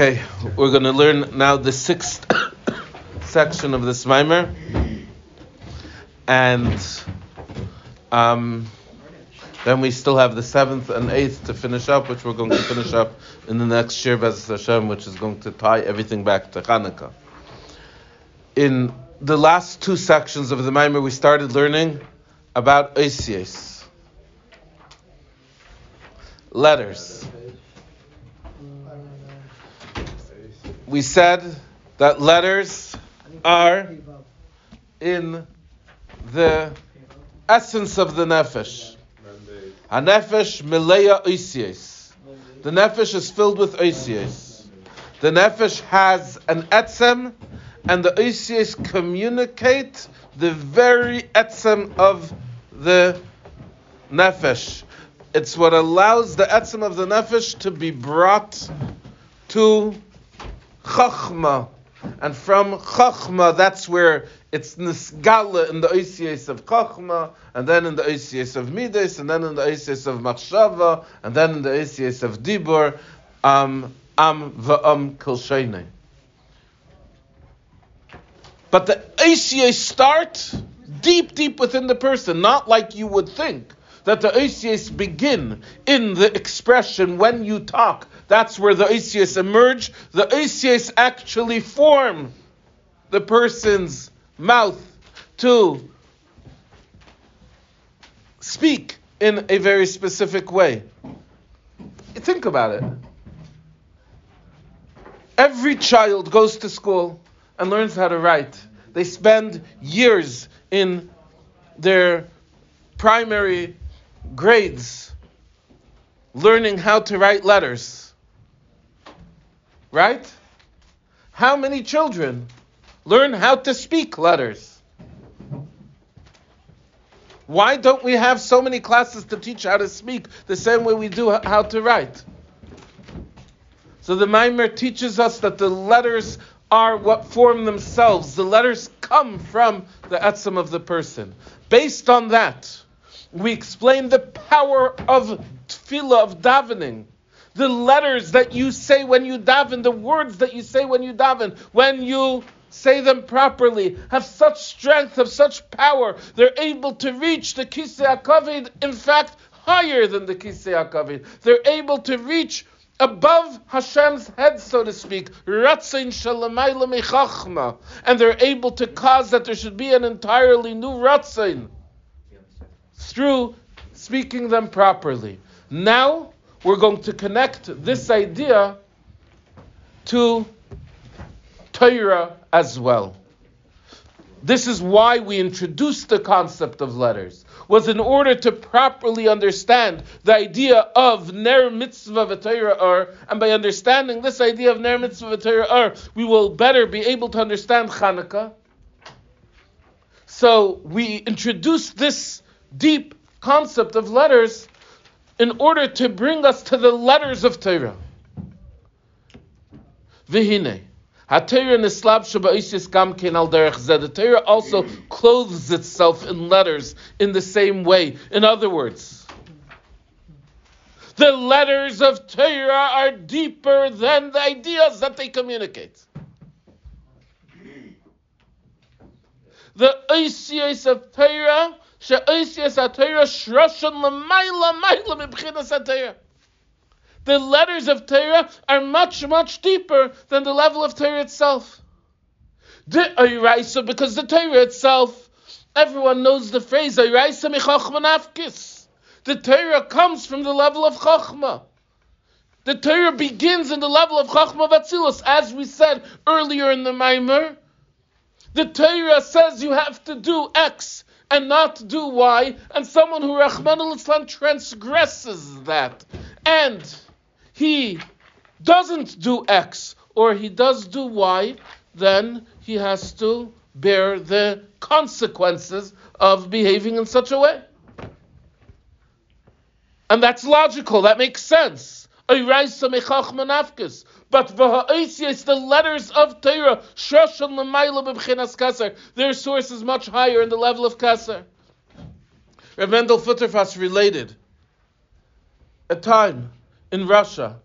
Okay, we're going to learn now the sixth section of this mimer, and um, then we still have the seventh and eighth to finish up, which we're going to finish up in the next year, Bez Hashem, which is going to tie everything back to Hanukkah. In the last two sections of the mimer, we started learning about Oisies, letters. We said that letters are in the essence of the nefesh. Hanefesh mileya. The nefesh is filled with oisies. The nefesh has an etzem, and the oisies communicate the very etzem of the nefesh. It's what allows the etzem of the nefesh to be brought to Chachma. And from Chachma, that's where it's Nisgala in the Oisies of Chachma, and then in the Oisies of Midas, and then in the Oisies of Machshava, and then in the Oisies of Dibur, um, Am Va'am Kilshene. But the Oisies start deep, deep within the person, not like you would think that the Oisies begin in the expression when you talk, that's where the Oisius emerge. The Oisius actually form the person's mouth to speak in a very specific way. Think about it. Every child goes to school and learns how to write. They spend years in their primary grades learning how to write letters. Right? How many children learn how to speak letters? Why don't we have so many classes to teach how to speak the same way we do how to write? So the Maimer teaches us that the letters are what form themselves. The letters come from the etzem of the person. Based on that, we explain the power of tefillah, of davening the letters that you say when you daven, the words that you say when you daven, when you say them properly, have such strength, have such power. They're able to reach the Kisei HaKavod, in fact, higher than the Kisei HaKavod. They're able to reach above Hashem's head, so to speak, Ratzin Shalamayla and they're able to cause that there should be an entirely new Ratzin through speaking them properly. Now, we're going to connect this idea to Torah as well. This is why we introduced the concept of letters, was in order to properly understand the idea of Ner Mitzvah V'Torah Ur, and by understanding this idea of Ner Mitzvah V'Torah Ur, we will better be able to understand Hanukkah. So we introduced this deep concept of letters in order to bring us to the letters of Torah. Vihine. The Torah also clothes itself in letters in the same way. In other words, the letters of Torah are deeper than the ideas that they communicate. The Oisios of Torah the letters of Torah are much, much deeper than the level of Torah itself. Because the Torah itself, everyone knows the phrase The Torah comes from the level of Chachma. The Torah begins in the level of Chachma Vatzilus, as we said earlier in the Maimer. The Torah says you have to do X and not do Y, and someone who Rahman al Islam transgresses that, and he doesn't do X or he does do Y, then he has to bear the consequences of behaving in such a way. And that's logical, that makes sense. But v'ha'oisius, the letters of Torah, shoshan l'mayla b'bchinas kasar, their source is much higher in the level of kasar. Rav Mendel Futerfas related a time in Russia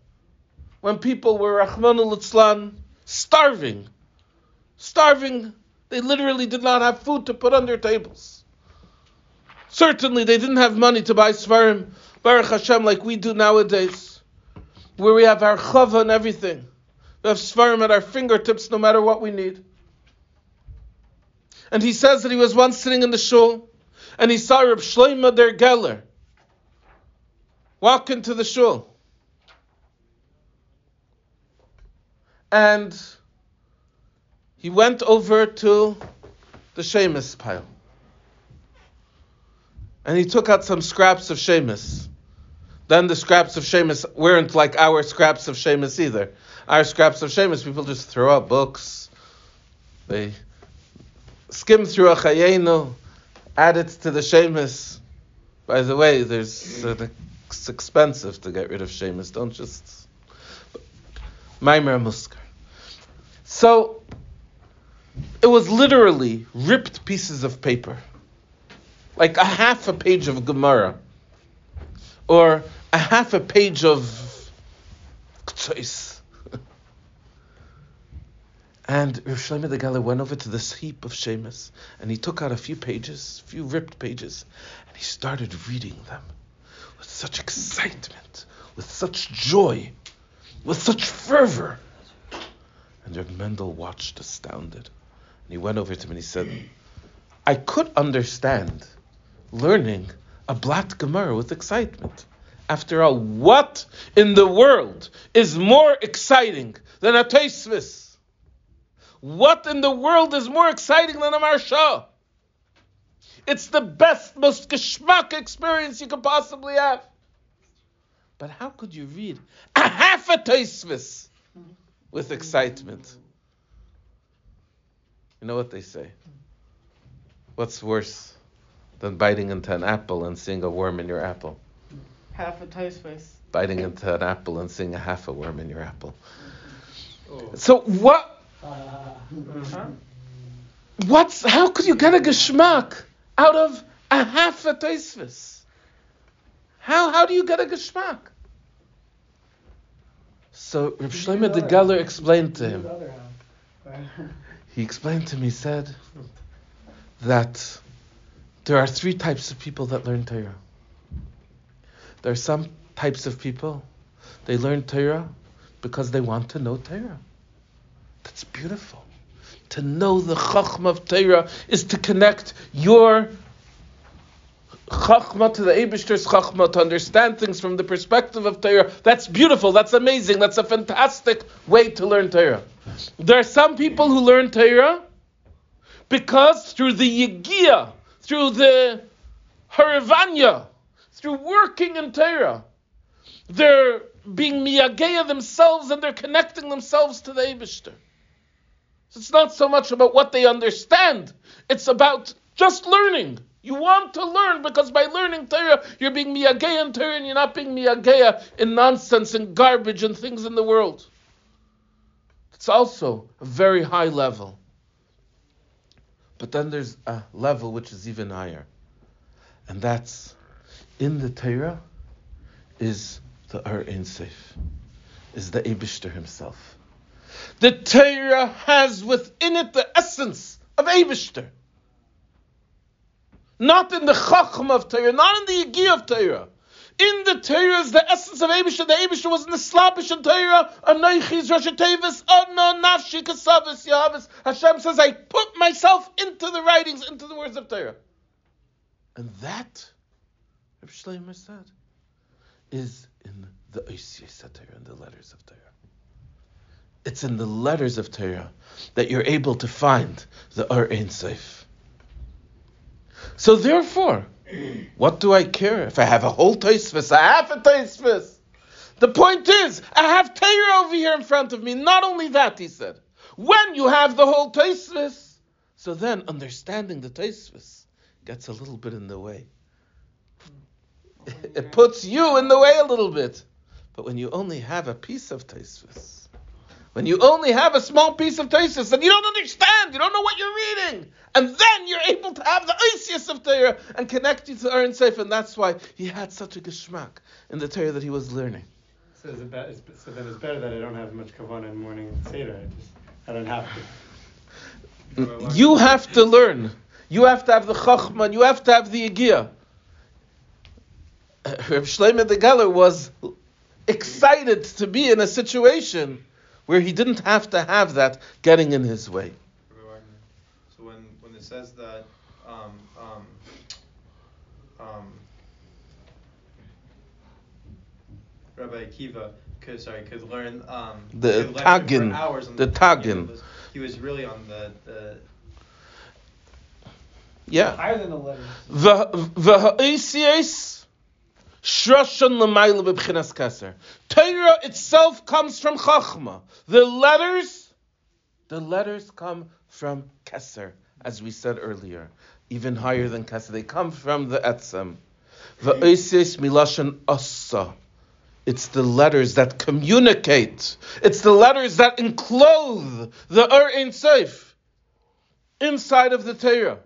when people were Rahmanul Islam starving. Starving. They literally did not have food to put on their tables. Certainly, they didn't have money to buy Svarim, Baruch Hashem, like we do nowadays, where we have our chava and everything. We have Svarim at our fingertips no matter what we need. And he says that he was once sitting in the shul, and he saw Reb Shloima der Geller walk into the shul. And he went over to the Shemus pile. And he took out some scraps of Shemus. Then the scraps of Shemus weren't like our scraps of Shemus either. Our scraps of Shemus, people just throw out books. They skim through a Chayenu, add it to the Shemus. By the way, there's it's expensive to get rid of Shemus. Don't just. Maimer Muskar. So it was literally ripped pieces of paper, like a half a page of Gemara, or a half a page of Ktsois. and Rav Shlomo the Geller went over to this heap of Shemus, and he took out a few pages, a few ripped pages, and he started reading them with such excitement, with such joy, with such fervor. And Reb Mendel watched astounded. And he went over to him and he said, I could understand learning a Blat Gemara with excitement. After all, what in the world is more exciting than a Tosfos? What in the world is more exciting than a Maharsha? It's the best, most geschmack experience you could possibly have. But how could you read a half a Tosfos with excitement. You know what they say? What's worse than biting into an apple and seeing a worm in your apple? Half a Tosfos. Biting into an apple and seeing a half a worm in your apple. Oh. So what? Uh-huh. What's how could you get a geschmack out of a half a Tosfos? How how do you get a geschmack? So Reb Shlomo the Geller explained to him. He explained to me, said that there are three types of people that learn Torah. There are some types of people, they learn Torah because they want to know Torah. That's beautiful. To know the Chachma of Torah is to connect your chachma to the Abishter's chachma to understand things from the perspective of Torah. That's beautiful. That's amazing. That's a fantastic way to learn Torah. There are some people who learn Torah because through the yigia, through the Harivanya, through working in Torah, they're being miyageya themselves and they're connecting themselves to the Abishter. So it's not so much about what they understand; it's about just learning. You want to learn because by learning Torah, you're being miyageya in Torah and you're not being miyageya in nonsense and garbage and things in the world. It's also a very high level. But then there's a level which is even higher. And that's in the Torah is the Ur Safe, is the Abishter himself. The Torah has within it the essence of Abishter. Not in the Chacham of Torah, not in the Yigi of Torah. In the Torah is the essence of Abisha. The Abisha was in the Slapish in Torah. Anoichis Rashatevis, Ono Nafshi Kasavis. Hashem says, I put myself into the writings, into the words of Torah. And that, Reb Shlomo said, is in the Oisiyas Torah, in the letters of Torah. It's in the letters of Torah that you're able to find the Ur Ein Sof. So therefore, what do I care if I have a whole Tosfos, a half a Tosfos? The point is, I have Torah over here in front of me. Not only that, he said, when you have the whole Tosfos, so then understanding the Tosfos gets a little bit in the way. It puts you in the way a little bit. But when you only have a piece of Tosfos, when you only have a small piece of Tosfos and you don't understand, you don't know what you're reading, and then you're able to have the Oisius of Torah and connect you to Ur Ein Sof, and that's why he had such a geschmack in the Torah that he was learning. So, is it be- is- so then it's better that I don't have much kavanah in morning seder. I just I don't have to. You have to learn. You have to have the chachma. and You have to have the yigiyah. Reb Shlomo the Geller was excited to be in a situation where he didn't have to have that getting in his way. Rabbi Wagner. So when, when it says that um, um, um, Rabbi Akiva could sorry could learn um, The could learn Tagin, for hours on the He Tagin. was, he was really on the, the Yeah. Higher than the letters. V'ha'isies shroshan l'mayla b'bchinas keser. Torah itself comes from chachma. The letters, the letters come from keser, as we said earlier, even higher than keser. They come from the etzem. V'ha'isies milashan asa. It's the letters that communicate. It's the letters that enclose the Ur Ein Sof inside of the Torah.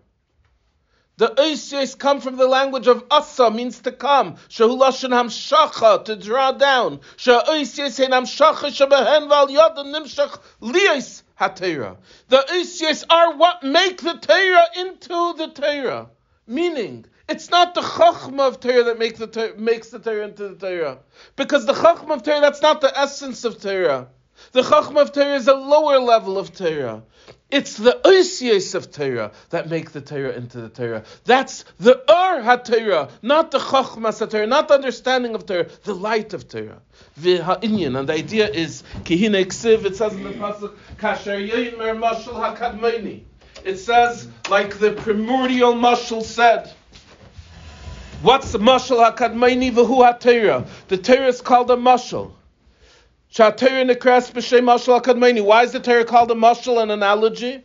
The Oisies come from the language of Asa, means to come. Shehulashan hamshacha, to draw down. She'oisies hein hamshacha shebehen val yodin nimshach liyos hatera. The Oisies are what make the Torah into the Torah. Meaning, it's not the Chachma of Torah that make the makes the Torah into the Torah. Because the Chachma of Torah, that's not the essence of Torah. The Chachma of Torah is a lower level of Torah. It's the Oisies of Torah that make the Torah into the Torah. That's the Ur HaTorah, not the Chachmas HaTorah, not the understanding of Torah, the light of Torah. V'ha'inyan, and the idea is, Kihine Ksiv, it says in the Pasuk, Kasher Yomer Mashal HaKadmoni. It says, like the primordial Mashal said, What's the Mashal HaKadmoni v'hu HaTorah? The Torah is called a Mashal. Mashal akadmeni. Why is the Torah called a mashal, an analogy?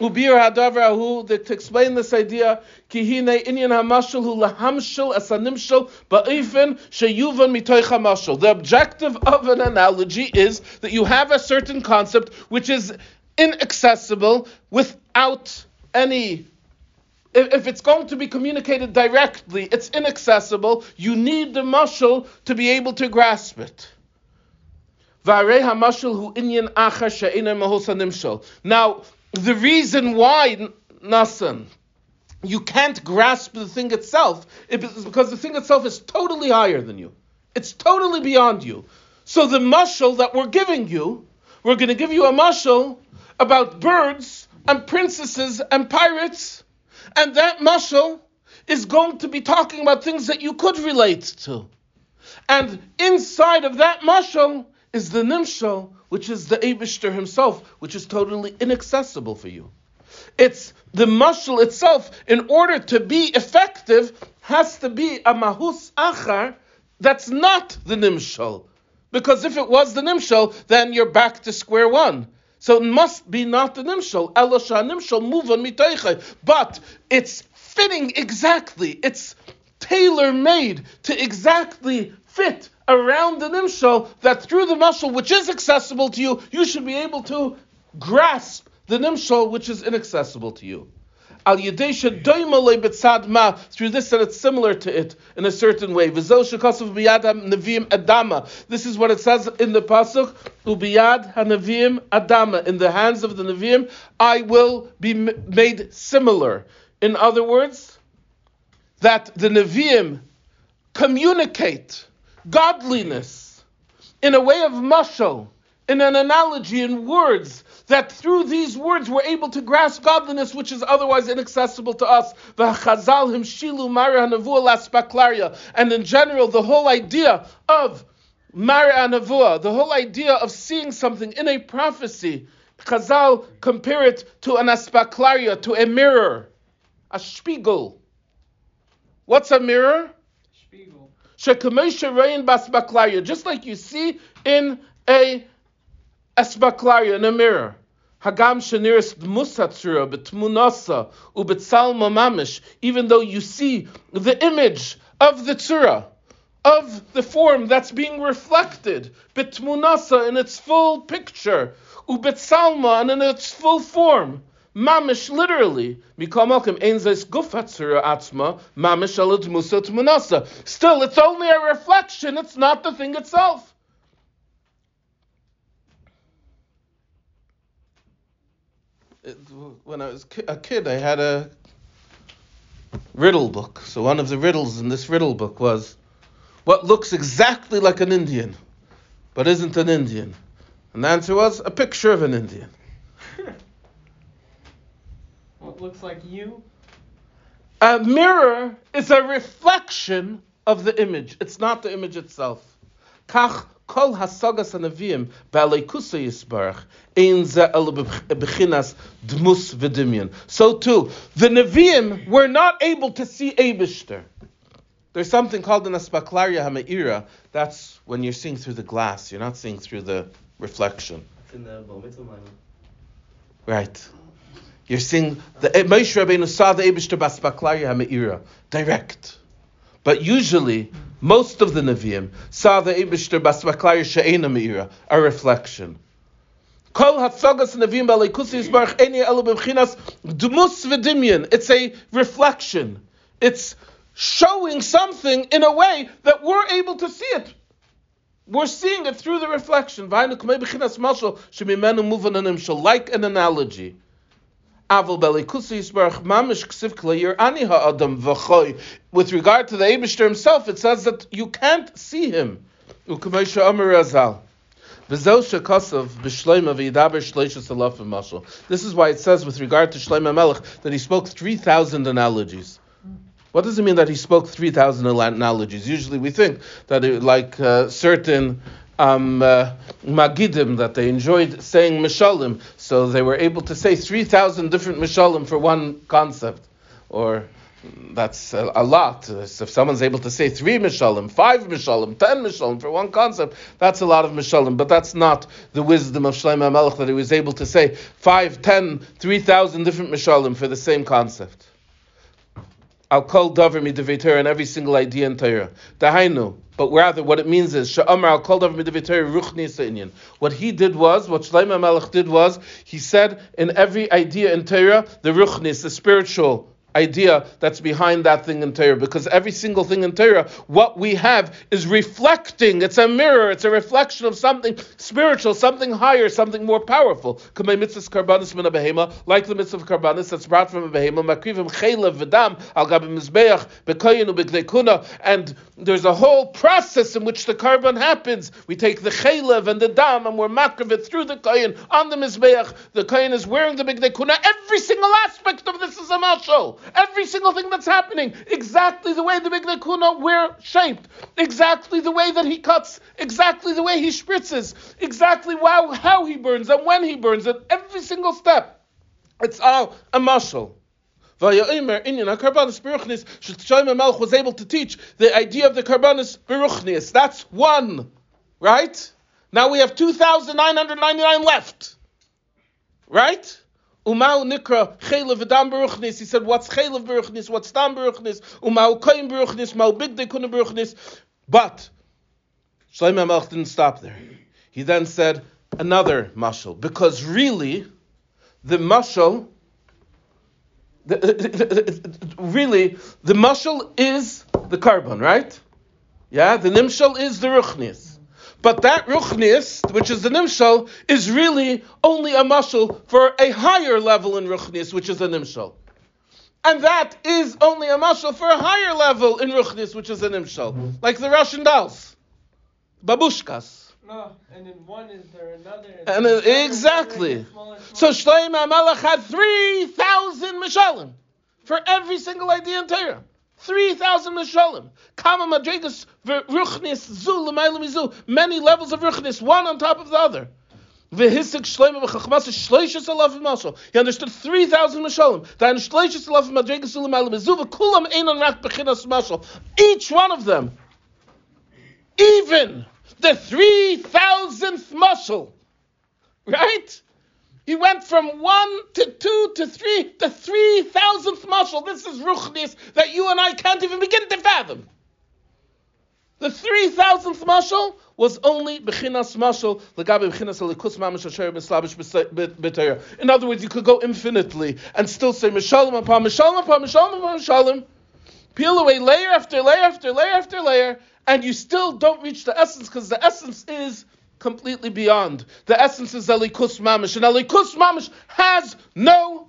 Ubir hadavar ahu, that to explain this idea, inyan ba'ifin. The objective of an analogy is that you have a certain concept which is inaccessible without any if it's going to be communicated directly, it's inaccessible. You need the mushal to be able to grasp it. V'arei hamashal hu inyan achar she'ena mahos hanimshal. Now, the reason why, Nasan, you can't grasp the thing itself is because the thing itself is totally higher than you. It's totally beyond you. So the mushal that we're giving you, we're going to give you a mushal about birds and princesses and pirates, and that mushal is going to be talking about things that you could relate to. And inside of that mushal is the nimshal, which is the Abishter himself, which is totally inaccessible for you. It's the mushal itself, in order to be effective, has to be a mahus achar that's not the nimshal. Because if it was the nimshal, then you're back to square one. So it must be not the nimshal. Elisha nimshal on mitaychay. But it's fitting exactly. It's tailor made to exactly fit around the nimshal that through the mushal which is accessible to you, you should be able to grasp the nimshal which is inaccessible to you. Al yedesha doimale through this that it's similar to it in a certain way. Adama. This is what it says in the pasuk. Ubiyad hanavim adama. In the hands of the neviim, I will be made similar. In other words, that the neviim communicate godliness in a way of mashal, in an analogy, in words, that through these words we're able to grasp godliness which is otherwise inaccessible to us. Hanavua laspaklaria. And in general, the whole idea of mara hanavua, the whole idea of seeing something in a prophecy, Chazal compare it to an aspaklaria, to a mirror, a spiegel. What's a mirror? Just like you see in a Esbaklaria, in a mirror. Hagam Shaniris Musatsura, Betmunasa, Ubetsalma Mamish, even though you see the image of the Tzura, of the form that's being reflected, Betmunasa in its full picture, Ubetsalma and in its full form mamish literally. Still, it's only a reflection, it's not the thing itself. It, when I was a kid, I had a riddle book. So, one of the riddles in this riddle book was what looks exactly like an Indian but isn't an Indian? And the answer was a picture of an Indian. What looks like you? A mirror is a reflection of the image. It's not the image itself. Kach kol hasagas hanavim ba'aleikusa yisbarach ein ze el bechinas dmus v'dimyan. So too, the Nevi'im were not able to see Abishter. There's something called an aspaklaria ha'me'ira. That's when you're seeing through the glass. You're not seeing through the reflection. It's in the Bar Mitzvah Right. You're seeing the eh, Moshe Rabbeinu saw the Eibushter Baspaklaria Ha'me'ira direct, but usually most of the Nevi'im saw the Eibushter Baspaklaria She'ena Me'ira, a reflection. It's a reflection. It's showing something in a way that we're able to see it. We're seeing it through the reflection. Like an analogy. Aval yisbarach mamish ksiv klayir ani ha'adam v'choy. With regard to the Abishter himself, it says that you can't see him. Mashal. This is why it says with regard to Shlomo Melech that he spoke 3,000 analogies. What does it mean that he spoke 3,000 analogies? Usually we think that it, like uh, certain um, uh, magidim that they enjoyed saying mishalim, so they were able to say 3,000 different mishalim for one concept. Or that's a, a lot. So if someone's able to say three mishalim, five mishalim, ten mishalim for one concept, that's a lot of mishalim. But that's not the wisdom of Shlomo Melech that he was able to say five, ten, three thousand different mishalim for the same concept. I'll call davar midavei Torah and every single idea in Torah. But rather, what it means is. What he did was, what Shlomo Melech did was, he said in every idea in Torah, the ruchnis, the spiritual idea that's behind that thing in Torah. Because every single thing in Torah, what we have is reflecting. It's a mirror. It's a reflection of something spiritual, something higher, something more powerful. Like the mitzvah of karbanis that's brought from a behema, al and there's a whole process in which the korban happens. We take the chaylev and the dam and we're makriv it through the koyin on the mizbeach. The koyin is wearing the bigdei kuna. Every single aspect of this is a mashal. Every single thing that's happening, exactly the way the bigdei kuna were shaped, exactly the way that he cuts, exactly the way he spritzes, exactly how, how he burns and when he burns it, every single step. It's all a mushal. Vaya'imer inyan karbanis beruchnis. Was able to teach the idea of the karbanis beruchnis. That's one, right? Now we have two thousand nine hundred ninety-nine left, right? Umau nikra chaylev v'dam beruchnis. He said, what's chaylev beruchnis? What's dam beruchnis? Umau koyin beruchnis? Mau bigdei kuna beruchnis? But Shlomo Melech didn't stop there. He then said another mashal because really, the mashal, really, the mashal is the korban, right? Yeah, the nimshal is the ruchnis. But that ruchnis, which is the nimshal, is really only a mashal for a higher level in ruchnis, which is a nimshal. And that is only a mashal for a higher level in ruchnis, which is a nimshal. Like the Russian dolls. Babushkas. No, and in one is there another. And there's uh, exactly. and smaller, So smaller. Shlomo Melech had 3,000 mishalim for every single idea in Torah. 3,000 mishalim. Kama madregas ruchnis zu l'mayla mizu. Many levels of ruchnis, one on top of the other. V'hisik shloim v'chachmas shleishas alaf mashal. He understood 3,000 mishalim. That shleishas alaf madregas zu l'mayla mizu v'kulam einon rak bechinas mashal. Each one of them, even the 3,000th mashal, right? He went from one to two to three, the three thousandth mashal. This is ruchnis that you and I can't even begin to fathom. The three thousandth mashal was only bechinas mashal legabe bechinas alikus mamish asher mislabish. In other words, you could go infinitely and still say mishalim upon mishalim upon mishalim upon mishalim, peel away layer after layer after layer after layer, and you still don't reach the essence because the essence is completely beyond. The essence is Elikus Mamish, and Elikus Mamish has no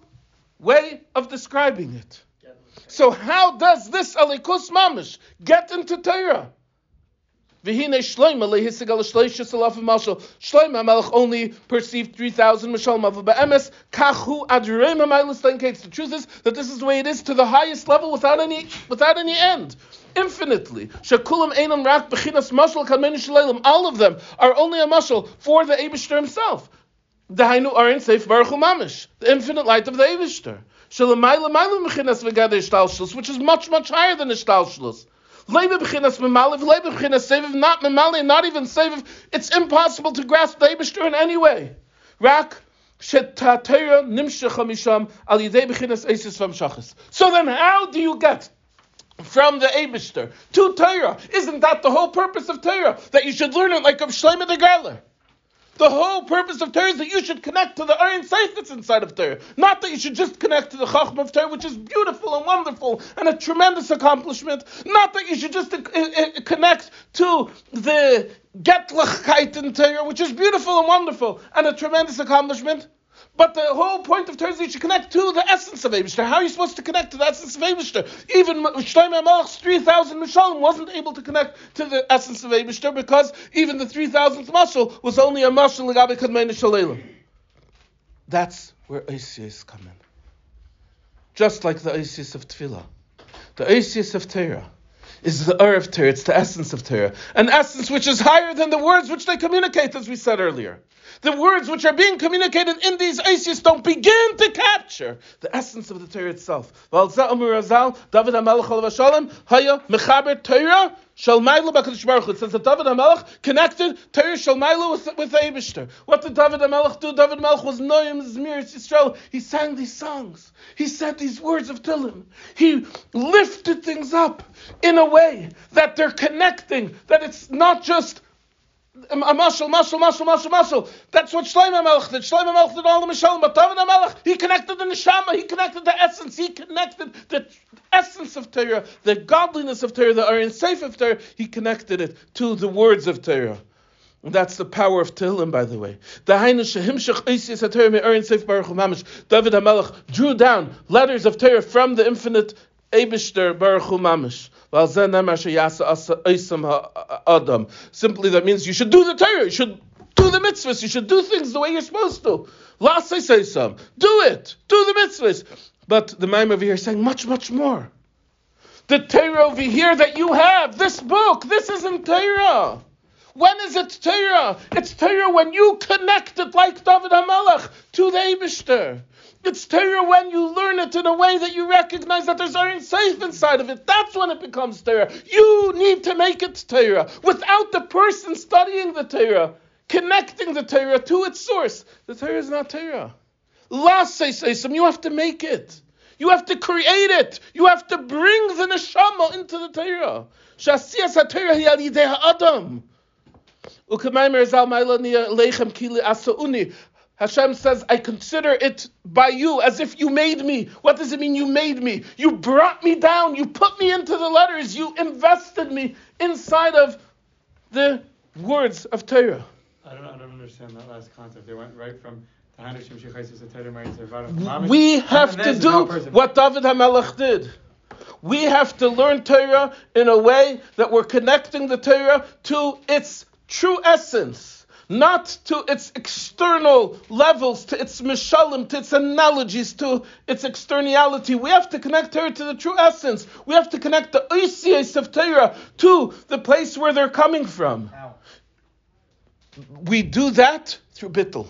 way of describing it. So how does this Elikus Mamish get into Torah? V'hine Shloim lehisig al shleishis alafim mashal. Shloim only perceived 3,000 mashal mavel be'emes. Kachu adreim ha'maylis the truth is that this is the way it is to the highest level without any without any end. Infinitely. All of them are only a mashal for the Abishter himself. The infinite light of the Abishter. Which is much, much higher than ishtalshlus. Leibe b'chinas memaliv, not not even seviv. It's impossible to grasp the Eibishter in any way. Rak. So then how do you get from the Eibishter to Torah? Isn't that the whole purpose of Torah? That you should learn it like of Shlomo the Geller. The whole purpose of Torah is that you should connect to the Ayin Seif that's inside of Torah. Not that you should just connect to the Chachma of Torah, which is beautiful and wonderful and a tremendous accomplishment. Not that you should just uh, uh, connect to the Getlachkeit in Torah, which is beautiful and wonderful and a tremendous accomplishment. But the whole point of Torah is you connect to the essence of Abishter. How are you supposed to connect to the essence of Abishter? Even Shlomo Melech's 3,000 Mishalim wasn't able to connect to the essence of Abishter because even the 3,000th mashal was only a mashal Lagabe Kadmein Shalelim. That's where Isis come in. Just like the Isis of Tefillah. The Isis of Torah is the of Torah, it's the essence of Torah. An essence which is higher than the words which they communicate, as we said earlier. The words which are being communicated in these Asis don't begin to capture the essence of the Torah itself. Shalmailu Bakadosh Baruch It says that David HaMelech connected Torah Shalmailu with, with Eibishter. What did David HaMelech do? David HaMelech was Noyim Zmir Yisrael. He sang these songs. He said these words of Tillim. He lifted things up in a way that they're connecting, that it's not just a muscle, muscle, muscle, muscle, mashal. That's what Shlomo Melech did. Shlomo Melech did all the mashalim, but David Melech, he connected the neshama, he connected the essence, he connected the essence of Torah, the godliness of Torah, the Ur Ein Sof of Torah, he connected it to the words of Torah. And that's the power of Tehillim, by the way. David HaMelech drew down letters of Torah from the infinite Eibishter Baruch Mamish. Simply that means you should do the Torah, you should do the mitzvahs, you should do things the way you're supposed to. Last I say. Do it. Do the mitzvahs. But the Maim over here is saying much, much more. The Torah over here that you have, this book, this isn't Torah. When is it Torah? It's Torah when you connect it like David HaMelech to the Eibishter. It's Torah when you learn it in a way that you recognize that there's Ur Ein Sof inside of it. That's when it becomes Torah. You need to make it Torah. Without the person studying the Torah, connecting the Torah to its source, the Torah is not Torah. Last Seisaisim, you have to make it. You have to create it. You have to bring the neshama into the Torah. Shasiyas ha-Torah hi al yidei ha-adam. Ukamaymer zal mailani leichem kili asauni. Hashem says, I consider it by you as if you made me. What does it mean you made me? You brought me down. You put me into the letters. You invested me inside of the words of Torah. I don't, I don't understand that last concept. They went right from we have to do what David HaMelech did. We have to learn Torah in a way that we're connecting the Torah to its true essence not to its external levels, to its mishalim, to its analogies, to its externality. We have to connect Torah to the true essence. We have to connect the oisies of Torah to the place where they're coming from. How? We do that through bittul.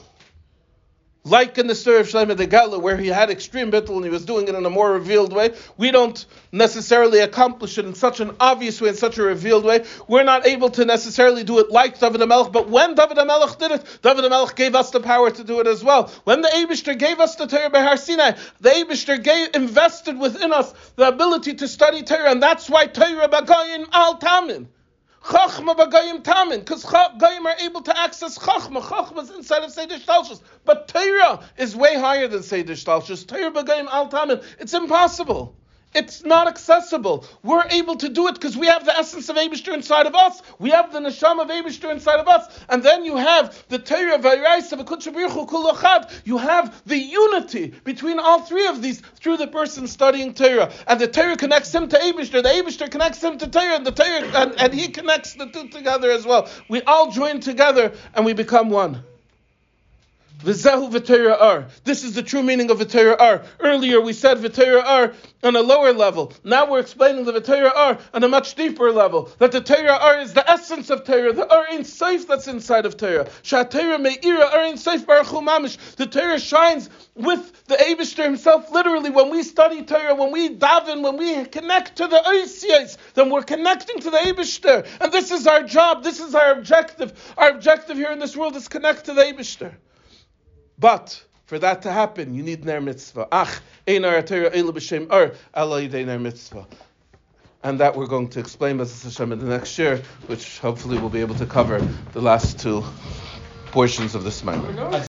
Like in the story of Shlomo the Geller, where he had extreme bittul and he was doing it in a more revealed way, we don't necessarily accomplish it in such an obvious way, in such a revealed way. We're not able to necessarily do it like David HaMelech, but when David HaMelech did it, David HaMelech gave us the power to do it as well. When the Abishter gave us the Torah Behar Sinai, the Abishter gave, invested within us the ability to study Torah, and that's why Torah B'Goyim Al Tamin. Chachma b'gayim tamin, because gayim are able to access chachma. Chachma is inside of Seder Shtalshus. But Torah is way higher than Seder Shtalshus. Torah b'gayim al tamin. It's impossible. It's not accessible. We're able to do it because we have the essence of Abishter inside of us. We have the neshama of Abishter inside of us. And then you have the Torah of Kulochad. You have the unity between all three of these through the person studying Torah. And the Torah connects him to Abishter. The Abishter connects him to Torah. And the Torah, and, and he connects the two together as well. We all join together and we become one. V'zehu v'teira ar. This is the true meaning of v'teira ar. Earlier we said v'teira ar on a lower level. Now we're explaining the v'teira ar on a much deeper level. That the Torah ar is the essence of Torah, the Ur Ein Sof that's inside of Torah. Shatera me'ira Ur Ein Sof baruchu mamish. The Torah shines with the Abishter himself. Literally, when we study Torah, when we daven, when we connect to the Oisiyas, then we're connecting to the Abishter. And this is our job. This is our objective. Our objective here in this world is connect to the Abishter. But for that to happen, you need ner mitzvah. Ach, einar b'shem ar, ner mitzvah. And that we're going to explain Hashem in the next year, which hopefully we'll be able to cover the last two portions of this matter.